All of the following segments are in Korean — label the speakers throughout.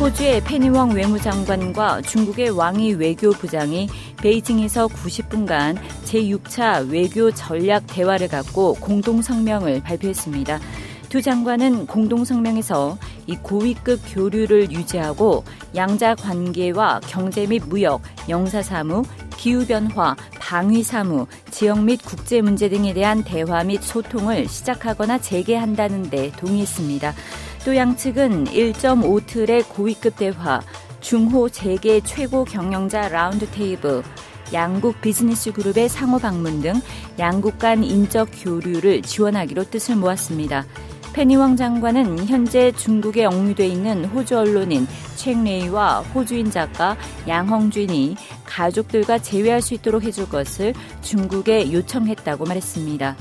Speaker 1: 호주의 페니웡 외무장관과 중국의 왕이 외교부장이 베이징에서 90분간 제6차 외교 전략 대화를 갖고 공동 성명을 발표했습니다. 두 장관은 공동 성명에서 이 고위급 교류를 유지하고 양자 관계와 경제 및 무역, 영사 사무, 기후 변화, 방위 사무, 지역 및 국제 문제 등에 대한 대화 및 소통을 시작하거나 재개한다는 데 동의했습니다. 또 양측은 1.5틀의 고위급 대화, 중호 재계 최고 경영자 라운드 테이블, 양국 비즈니스 그룹의 상호 방문 등 양국 간 인적 교류를 지원하기로 뜻을 모았습니다. 페니웡 장관은 현재 중국에 억류돼 있는 호주 언론인 책레이와 호주인 작가 양헝준이 가족들과 재회할 수 있도록 해줄 것을 중국에 요청했다고 말했습니다.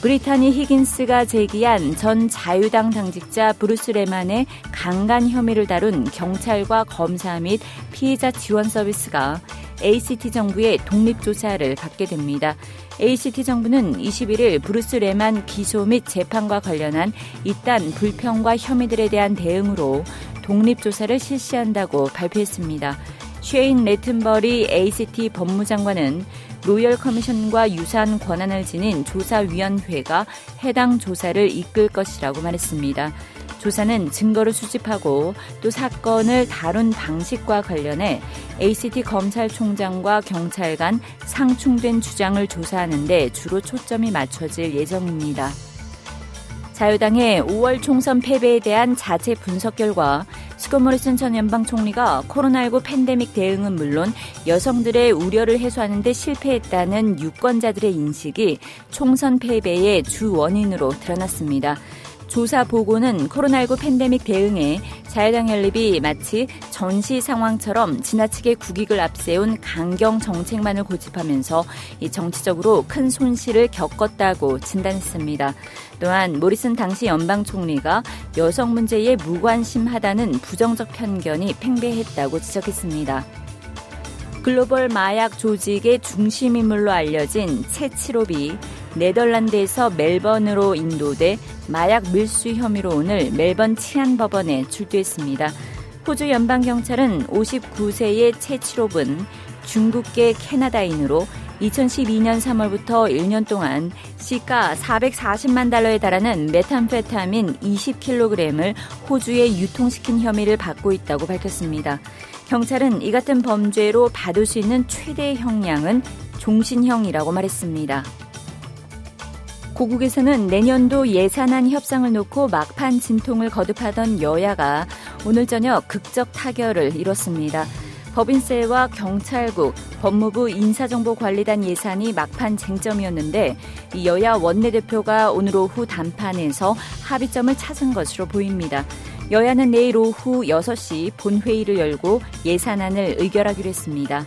Speaker 1: 브리타니 히긴스가 제기한 전 자유당 당직자 브루스 레만의 강간 혐의를 다룬 경찰과 검사 및 피해자 지원 서비스가 ACT 정부의 독립 조사를 받게 됩니다. ACT 정부는 21일 브루스 레만 기소 및 재판과 관련한 잇딴 불평과 혐의들에 대한 대응으로 독립 조사를 실시한다고 발표했습니다. 쉐인 래튼버리 ACT 법무장관은 로열 커미션과 유사한 권한을 지닌 조사위원회가 해당 조사를 이끌 것이라고 말했습니다. 조사는 증거를 수집하고 또 사건을 다룬 방식과 관련해 ACT 검찰총장과 경찰 간 상충된 주장을 조사하는데 주로 초점이 맞춰질 예정입니다. 자유당의 5월 총선 패배에 대한 자체 분석 결과 스콧 모리슨 전 연방 총리가 코로나19 팬데믹 대응은 물론 여성들의 우려를 해소하는 데 실패했다는 유권자들의 인식이 총선 패배의 주 원인으로 드러났습니다. 조사 보고는 코로나19 팬데믹 대응에 자유당 연립이 마치 전시 상황처럼 지나치게 국익을 앞세운 강경 정책만을 고집하면서 이 정치적으로 큰 손실을 겪었다고 진단했습니다. 또한 모리슨 당시 연방 총리가 여성 문제에 무관심하다는 부정적 편견이 팽배했다고 지적했습니다. 글로벌 마약 조직의 중심 인물로 알려진 채치로비 네덜란드에서 멜번으로 인도돼 마약 밀수 혐의로 오늘 멜번 치안법원에 출두했습니다. 호주 연방경찰은 59세의 채치롭은 중국계 캐나다인으로 2012년 3월부터 1년 동안 시가 440만 달러에 달하는 메탄페타민 20kg을 호주에 유통시킨 혐의를 받고 있다고 밝혔습니다. 경찰은 이 같은 범죄로 받을 수 있는 최대 형량은 종신형이라고 말했습니다. 고국에서는 내년도 예산안 협상을 놓고 막판 진통을 거듭하던 여야가 오늘 저녁 극적 타결을 이뤘습니다. 법인세와 경찰국, 법무부 인사정보관리단 예산이 막판 쟁점이었는데 여야 원내대표가 오늘 오후 단판에서 합의점을 찾은 것으로 보입니다. 여야는 내일 오후 6시 본회의를 열고 예산안을 의결하기로 했습니다.